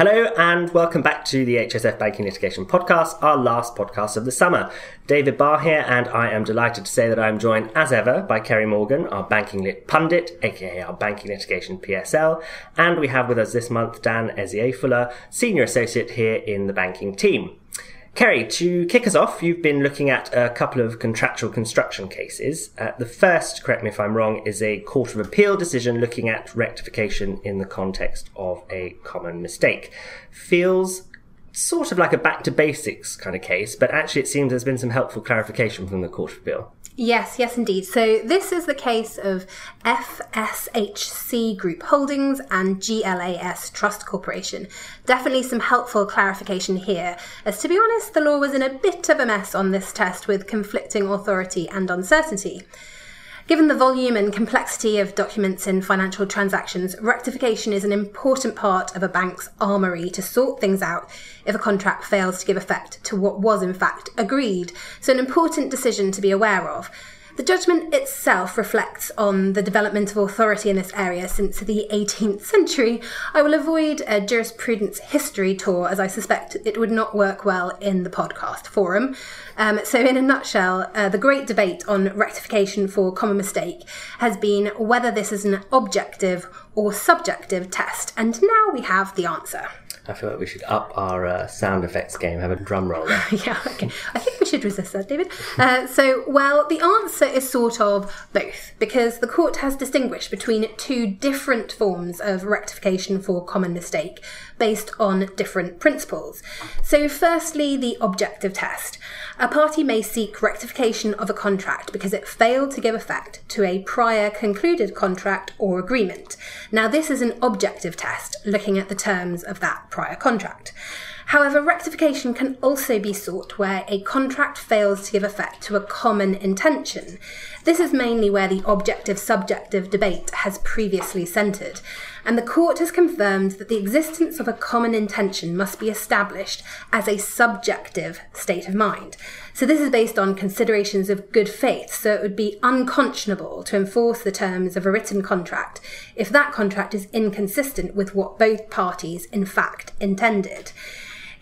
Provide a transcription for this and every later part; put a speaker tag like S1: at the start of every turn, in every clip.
S1: Hello and welcome back to the HSF Banking Litigation Podcast, our last podcast of the summer. David Barr here, and I am delighted to say that I'm joined as ever by Kerry Morgan, our Banking Lit pundit, aka our Banking Litigation PSL, and we have with us this month Dan Ezier Fuller, Senior Associate here in the banking team. Kerry, to kick us off, you've been looking at a couple of contractual construction cases. Uh, the first, correct me if I'm wrong, is a Court of Appeal decision looking at rectification in the context of a common mistake. Feels sort of like a back to basics kind of case, but actually it seems there's been some helpful clarification from the Court of Appeal.
S2: Yes, yes, indeed. So this is the case of FSHC Group Holdings and GLAS Trust Corporation. Definitely some helpful clarification here, as to be honest, the law was in a bit of a mess on this test with conflicting authority and uncertainty. Given the volume and complexity of documents in financial transactions, rectification is an important part of a bank's armoury to sort things out if a contract fails to give effect to what was in fact agreed. So, an important decision to be aware of. The judgment itself reflects on the development of authority in this area since the 18th century. I will avoid a jurisprudence history tour as I suspect it would not work well in the podcast forum. Um, so, in a nutshell, uh, the great debate on rectification for common mistake has been whether this is an objective or subjective test, and now we have the answer.
S1: I feel like we should up our uh, sound effects game, have a drum roll there.
S2: yeah, okay. I think we should resist that, David. Uh, so, well, the answer is sort of both, because the court has distinguished between two different forms of rectification for common mistake based on different principles. So, firstly, the objective test. A party may seek rectification of a contract because it failed to give effect to a prior concluded contract or agreement. Now, this is an objective test looking at the terms of that prior contract. However, rectification can also be sought where a contract fails to give effect to a common intention. This is mainly where the objective subjective debate has previously centred, and the court has confirmed that the existence of a common intention must be established as a subjective state of mind. So, this is based on considerations of good faith, so it would be unconscionable to enforce the terms of a written contract if that contract is inconsistent with what both parties in fact intended.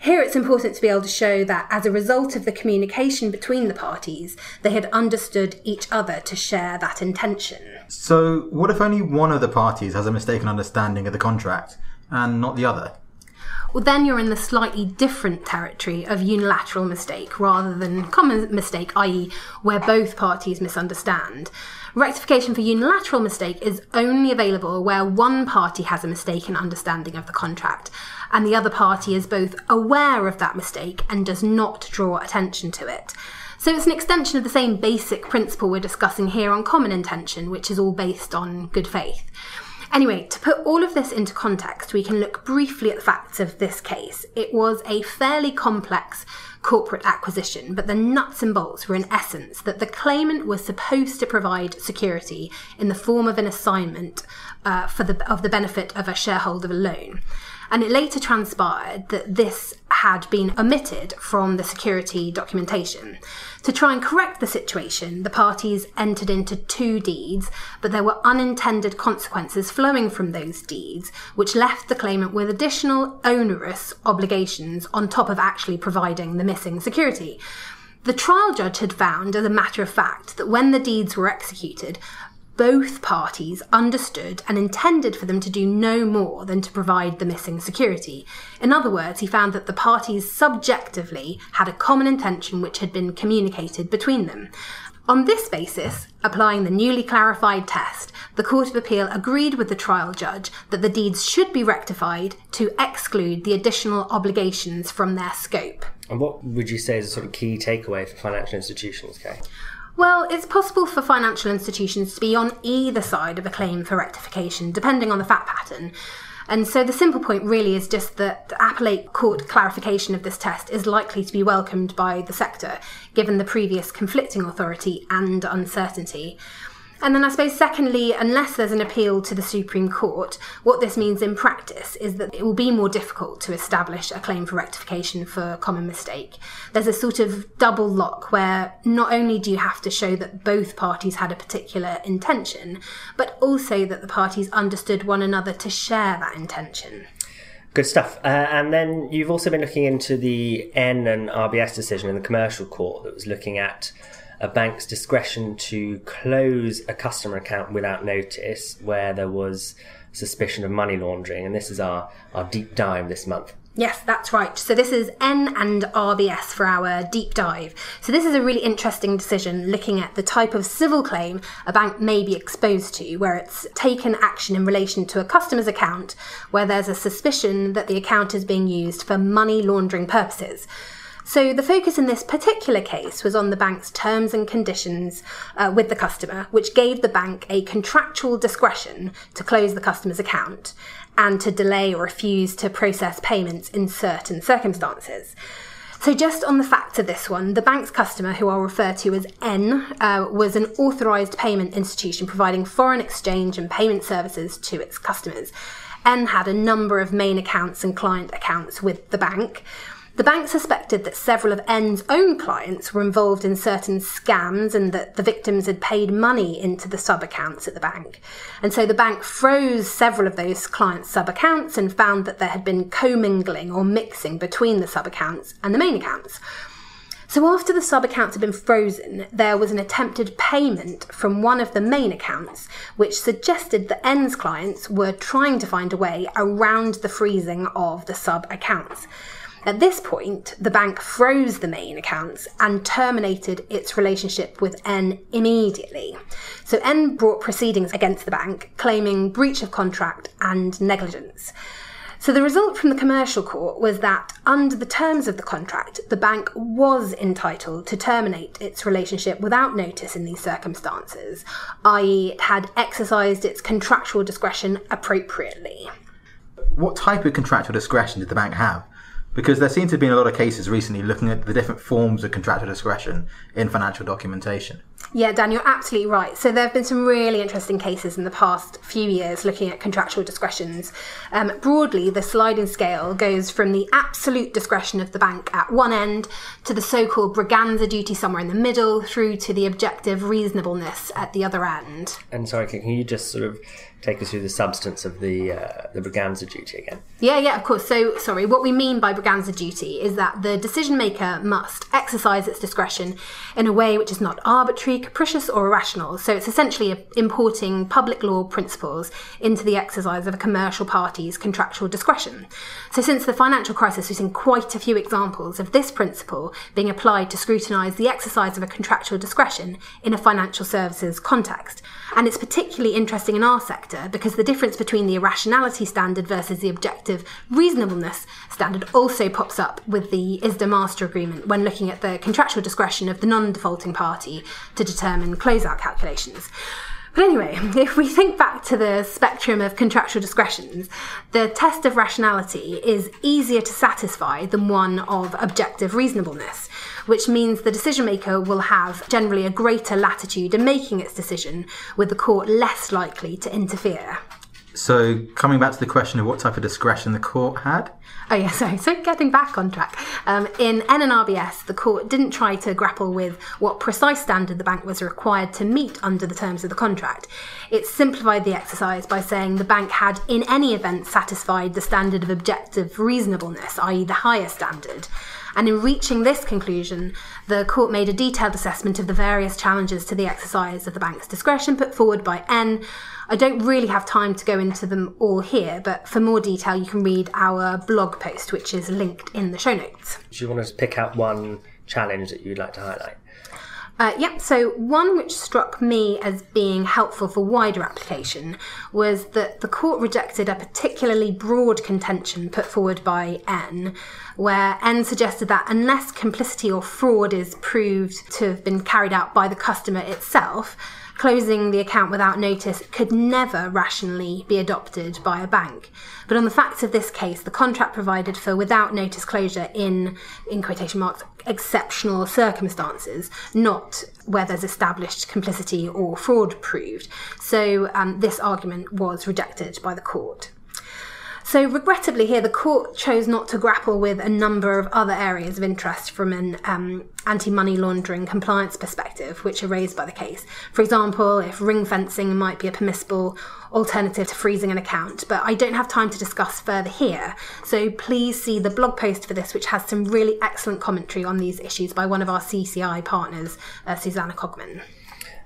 S2: Here it's important to be able to show that as a result of the communication between the parties, they had understood each other to share that intention.
S3: So, what if only one of the parties has a mistaken understanding of the contract and not the other?
S2: Well, then you're in the slightly different territory of unilateral mistake rather than common mistake, i.e., where both parties misunderstand. Rectification for unilateral mistake is only available where one party has a mistaken understanding of the contract and the other party is both aware of that mistake and does not draw attention to it. So it's an extension of the same basic principle we're discussing here on common intention, which is all based on good faith. Anyway, to put all of this into context, we can look briefly at the facts of this case. It was a fairly complex corporate acquisition, but the nuts and bolts were in essence that the claimant was supposed to provide security in the form of an assignment uh, for the of the benefit of a shareholder loan. And it later transpired that this had been omitted from the security documentation. To try and correct the situation, the parties entered into two deeds, but there were unintended consequences flowing from those deeds, which left the claimant with additional onerous obligations on top of actually providing the missing security. The trial judge had found, as a matter of fact, that when the deeds were executed, both parties understood and intended for them to do no more than to provide the missing security. In other words, he found that the parties subjectively had a common intention which had been communicated between them. On this basis, applying the newly clarified test, the Court of Appeal agreed with the trial judge that the deeds should be rectified to exclude the additional obligations from their scope.
S1: And what would you say is a sort of key takeaway for financial institutions, Kay?
S2: Well, it's possible for financial institutions to be on either side of a claim for rectification, depending on the fact pattern. And so the simple point really is just that the appellate court clarification of this test is likely to be welcomed by the sector, given the previous conflicting authority and uncertainty. And then I suppose, secondly, unless there's an appeal to the Supreme Court, what this means in practice is that it will be more difficult to establish a claim for rectification for common mistake. There's a sort of double lock where not only do you have to show that both parties had a particular intention, but also that the parties understood one another to share that intention.
S1: Good stuff. Uh, and then you've also been looking into the N and RBS decision in the commercial court that was looking at a bank's discretion to close a customer account without notice where there was suspicion of money laundering. And this is our, our deep dive this month.
S2: Yes, that's right. So this is N and RBS for our deep dive. So this is a really interesting decision looking at the type of civil claim a bank may be exposed to, where it's taken action in relation to a customer's account where there's a suspicion that the account is being used for money laundering purposes. So the focus in this particular case was on the bank's terms and conditions uh, with the customer, which gave the bank a contractual discretion to close the customer's account and to delay or refuse to process payments in certain circumstances. So, just on the facts of this one, the bank's customer, who I'll refer to as N, uh, was an authorised payment institution providing foreign exchange and payment services to its customers. N had a number of main accounts and client accounts with the bank. The bank suspected that several of N's own clients were involved in certain scams and that the victims had paid money into the sub accounts at the bank. And so the bank froze several of those clients' sub accounts and found that there had been commingling or mixing between the sub accounts and the main accounts. So after the sub accounts had been frozen, there was an attempted payment from one of the main accounts, which suggested that N's clients were trying to find a way around the freezing of the sub accounts. At this point, the bank froze the main accounts and terminated its relationship with N immediately. So N brought proceedings against the bank, claiming breach of contract and negligence. So the result from the commercial court was that under the terms of the contract, the bank was entitled to terminate its relationship without notice in these circumstances, i.e., it had exercised its contractual discretion appropriately.
S3: What type of contractual discretion did the bank have? Because there seem to have been a lot of cases recently looking at the different forms of contractual discretion in financial documentation.
S2: Yeah, Dan, you're absolutely right. So there have been some really interesting cases in the past few years looking at contractual discretions. Um, broadly, the sliding scale goes from the absolute discretion of the bank at one end to the so-called braganza duty somewhere in the middle, through to the objective reasonableness at the other end.
S1: And sorry, can you just sort of take us through the substance of the uh, the Braganza duty again?
S2: Yeah, yeah, of course. So, sorry, what we mean by Braganza duty is that the decision maker must exercise its discretion in a way which is not arbitrary, capricious, or irrational. So, it's essentially importing public law principles into the exercise of a commercial party's contractual discretion. So, since the financial crisis, we've seen quite a few examples of this principle being applied to scrutinise the exercise of a contractual discretion in a financial services context. And it's particularly interesting in our sector because the difference between the irrationality standard versus the objective reasonableness standard also pops up with the ISDA master agreement when looking at the contractual discretion of the non defaulting party to determine closeout calculations. But anyway, if we think back to the spectrum of contractual discretions, the test of rationality is easier to satisfy than one of objective reasonableness, which means the decision maker will have generally a greater latitude in making its decision, with the court less likely to interfere.
S3: So, coming back to the question of what type of discretion the court had,
S2: Oh yeah, sorry. So getting back on track, um, in N and RBS, the court didn't try to grapple with what precise standard the bank was required to meet under the terms of the contract. It simplified the exercise by saying the bank had, in any event, satisfied the standard of objective reasonableness, i.e., the higher standard. And in reaching this conclusion, the court made a detailed assessment of the various challenges to the exercise of the bank's discretion put forward by N. I don't really have time to go into them all here, but for more detail, you can read our blog post, which is linked in the show notes.
S1: Do you want to pick out one challenge that you'd like to highlight?
S2: Uh, yep, so one which struck me as being helpful for wider application was that the court rejected a particularly broad contention put forward by N, where N suggested that unless complicity or fraud is proved to have been carried out by the customer itself, closing the account without notice could never rationally be adopted by a bank. But on the facts of this case, the contract provided for without notice closure in, in quotation marks, exceptional circumstances, not where there's established complicity or fraud proved. So um, this argument was rejected by the court. So, regrettably, here the court chose not to grapple with a number of other areas of interest from an um, anti money laundering compliance perspective, which are raised by the case. For example, if ring fencing might be a permissible alternative to freezing an account, but I don't have time to discuss further here. So, please see the blog post for this, which has some really excellent commentary on these issues by one of our CCI partners, uh, Susannah Cogman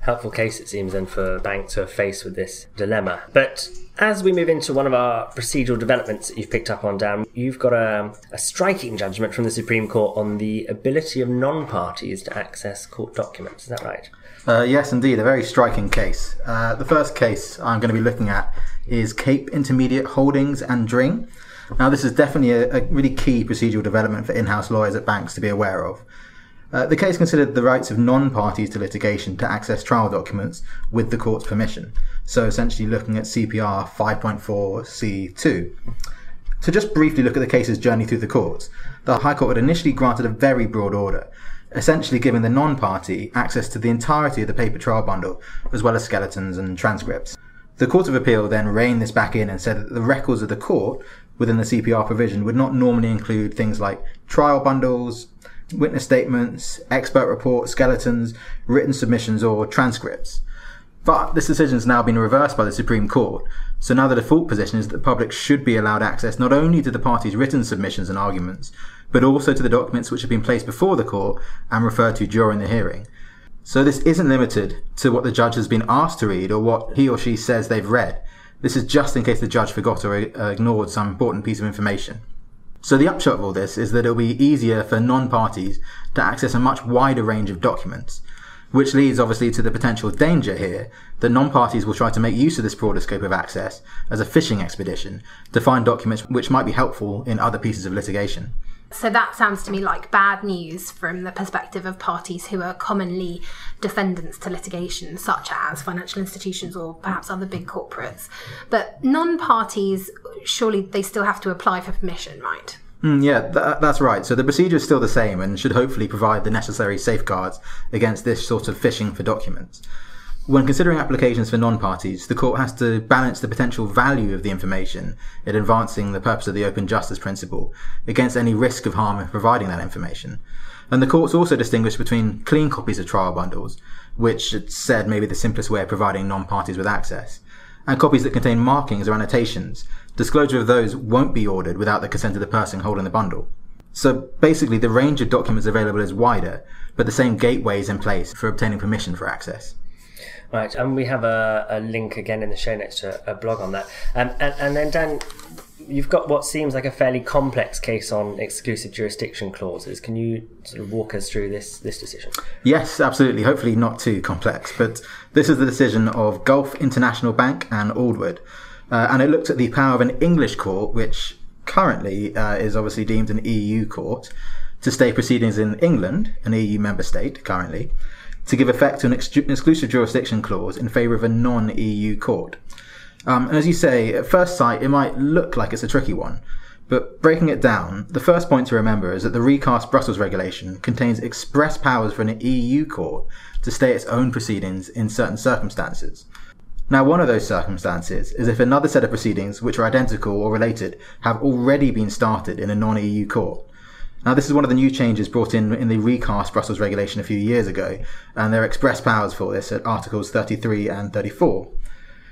S1: helpful case it seems then for banks who are faced with this dilemma. But as we move into one of our procedural developments that you've picked up on, Dan, you've got a, a striking judgment from the Supreme Court on the ability of non parties to access court documents. Is that right?
S3: Uh, yes, indeed, a very striking case. Uh, the first case I'm going to be looking at is Cape Intermediate Holdings and Dring. Now, this is definitely a, a really key procedural development for in house lawyers at banks to be aware of. Uh, the case considered the rights of non-parties to litigation to access trial documents with the court's permission. So essentially looking at CPR 5.4c2. To just briefly look at the case's journey through the courts, the High Court had initially granted a very broad order, essentially giving the non-party access to the entirety of the paper trial bundle, as well as skeletons and transcripts. The Court of Appeal then reined this back in and said that the records of the court within the CPR provision would not normally include things like trial bundles, witness statements, expert reports, skeletons, written submissions, or transcripts. But this decision has now been reversed by the Supreme Court. So now the default position is that the public should be allowed access not only to the parties' written submissions and arguments, but also to the documents which have been placed before the court and referred to during the hearing. So this isn't limited to what the judge has been asked to read or what he or she says they've read. This is just in case the judge forgot or ignored some important piece of information. So the upshot of all this is that it'll be easier for non-parties to access a much wider range of documents, which leads obviously to the potential danger here that non-parties will try to make use of this broader scope of access as a fishing expedition to find documents which might be helpful in other pieces of litigation.
S2: So that sounds to me like bad news from the perspective of parties who are commonly defendants to litigation, such as financial institutions or perhaps other big corporates. But non parties, surely they still have to apply for permission, right?
S3: Mm, yeah, th- that's right. So the procedure is still the same and should hopefully provide the necessary safeguards against this sort of fishing for documents. When considering applications for non-parties, the court has to balance the potential value of the information in advancing the purpose of the open justice principle against any risk of harm in providing that information. And the courts also distinguish between clean copies of trial bundles, which it's said may be the simplest way of providing non-parties with access, and copies that contain markings or annotations. Disclosure of those won't be ordered without the consent of the person holding the bundle. So basically, the range of documents available is wider, but the same gateway is in place for obtaining permission for access.
S1: Right, and we have a, a link again in the show notes to a blog on that. Um, and, and then, Dan, you've got what seems like a fairly complex case on exclusive jurisdiction clauses. Can you sort of walk us through this this decision?
S3: Yes, absolutely. Hopefully not too complex, but this is the decision of Gulf International Bank and Aldwood, uh, and it looked at the power of an English court, which currently uh, is obviously deemed an EU court, to stay proceedings in England, an EU member state currently, to give effect to an, ex- exclusive jurisdiction clause in favour of a non-EU court. Um, and as you say, at first sight, it might look like it's a tricky one. But breaking it down, the first point to remember is that the recast Brussels regulation contains express powers for an EU court to stay its own proceedings in certain circumstances. Now, one of those circumstances is if another set of proceedings, which are identical or related, have already been started in a non EU court. Now, this is one of the new changes brought in in the recast Brussels regulation a few years ago, and there are express powers for this at Articles 33 and 34.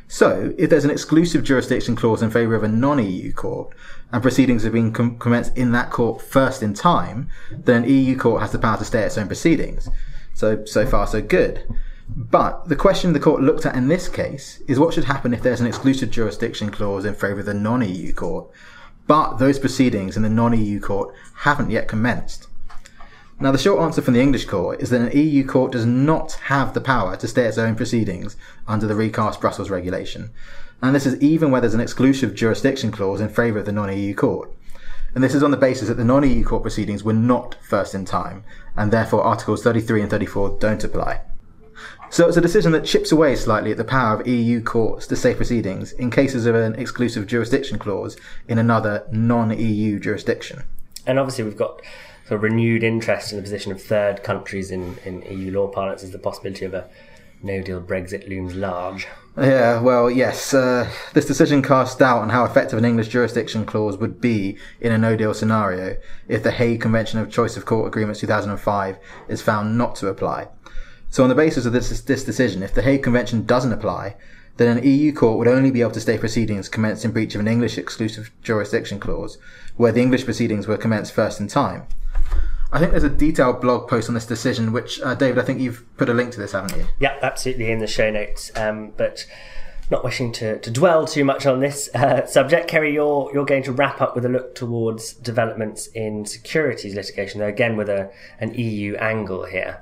S3: So, if there's an exclusive jurisdiction clause in favour of a non-EU court, and proceedings have been com- commenced in that court first in time, then an EU court has the power to stay its own proceedings. So, so far so good. But the question the court looked at in this case is what should happen if there's an exclusive jurisdiction clause in favour of the non-EU court, but those proceedings in the non-EU court haven't yet commenced. Now, the short answer from the English court is that an EU court does not have the power to stay its own proceedings under the recast Brussels regulation. And this is even where there's an exclusive jurisdiction clause in favour of the non-EU court. And this is on the basis that the non-EU court proceedings were not first in time, and therefore Articles 33 and 34 don't apply. So it's a decision that chips away slightly at the power of EU courts to say proceedings in cases of an exclusive jurisdiction clause in another non-EU jurisdiction.
S1: And obviously, we've got sort of renewed interest in the position of third countries in, in EU law parlance as the possibility of a no deal Brexit looms large.
S3: Yeah, well, yes. Uh, this decision casts doubt on how effective an English jurisdiction clause would be in a no deal scenario if the Hague Convention of Choice of Court Agreements 2005 is found not to apply. So, on the basis of this, this decision, if the Hague Convention doesn't apply, then an EU court would only be able to stay proceedings commenced in breach of an English exclusive jurisdiction clause, where the English proceedings were commenced first in time. I think there's a detailed blog post on this decision, which, uh, David, I think you've put a link to this, haven't you?
S1: Yeah, absolutely in the show notes. Um, but not wishing to, to dwell too much on this uh, subject, Kerry, you're, you're going to wrap up with a look towards developments in securities litigation, again with a, an EU angle here.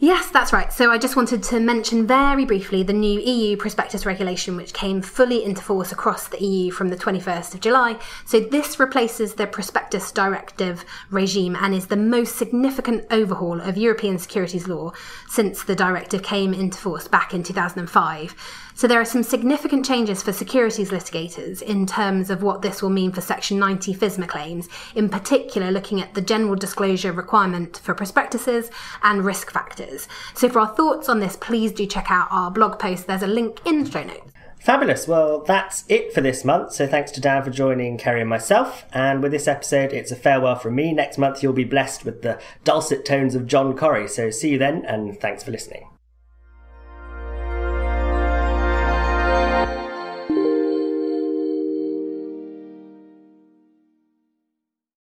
S2: Yes, that's right. So I just wanted to mention very briefly the new EU prospectus regulation, which came fully into force across the EU from the 21st of July. So this replaces the prospectus directive regime and is the most significant overhaul of European securities law since the directive came into force back in 2005. So there are some significant changes for securities litigators in terms of what this will mean for Section 90 FISMA claims, in particular looking at the general disclosure requirement for prospectuses and risk factors. So for our thoughts on this, please do check out our blog post. There's a link in the show notes.
S1: Fabulous. Well, that's it for this month. So thanks to Dan for joining Kerry and myself. And with this episode, it's a farewell from me. Next month, you'll be blessed with the dulcet tones of John Corrie. So see you then, and thanks for listening.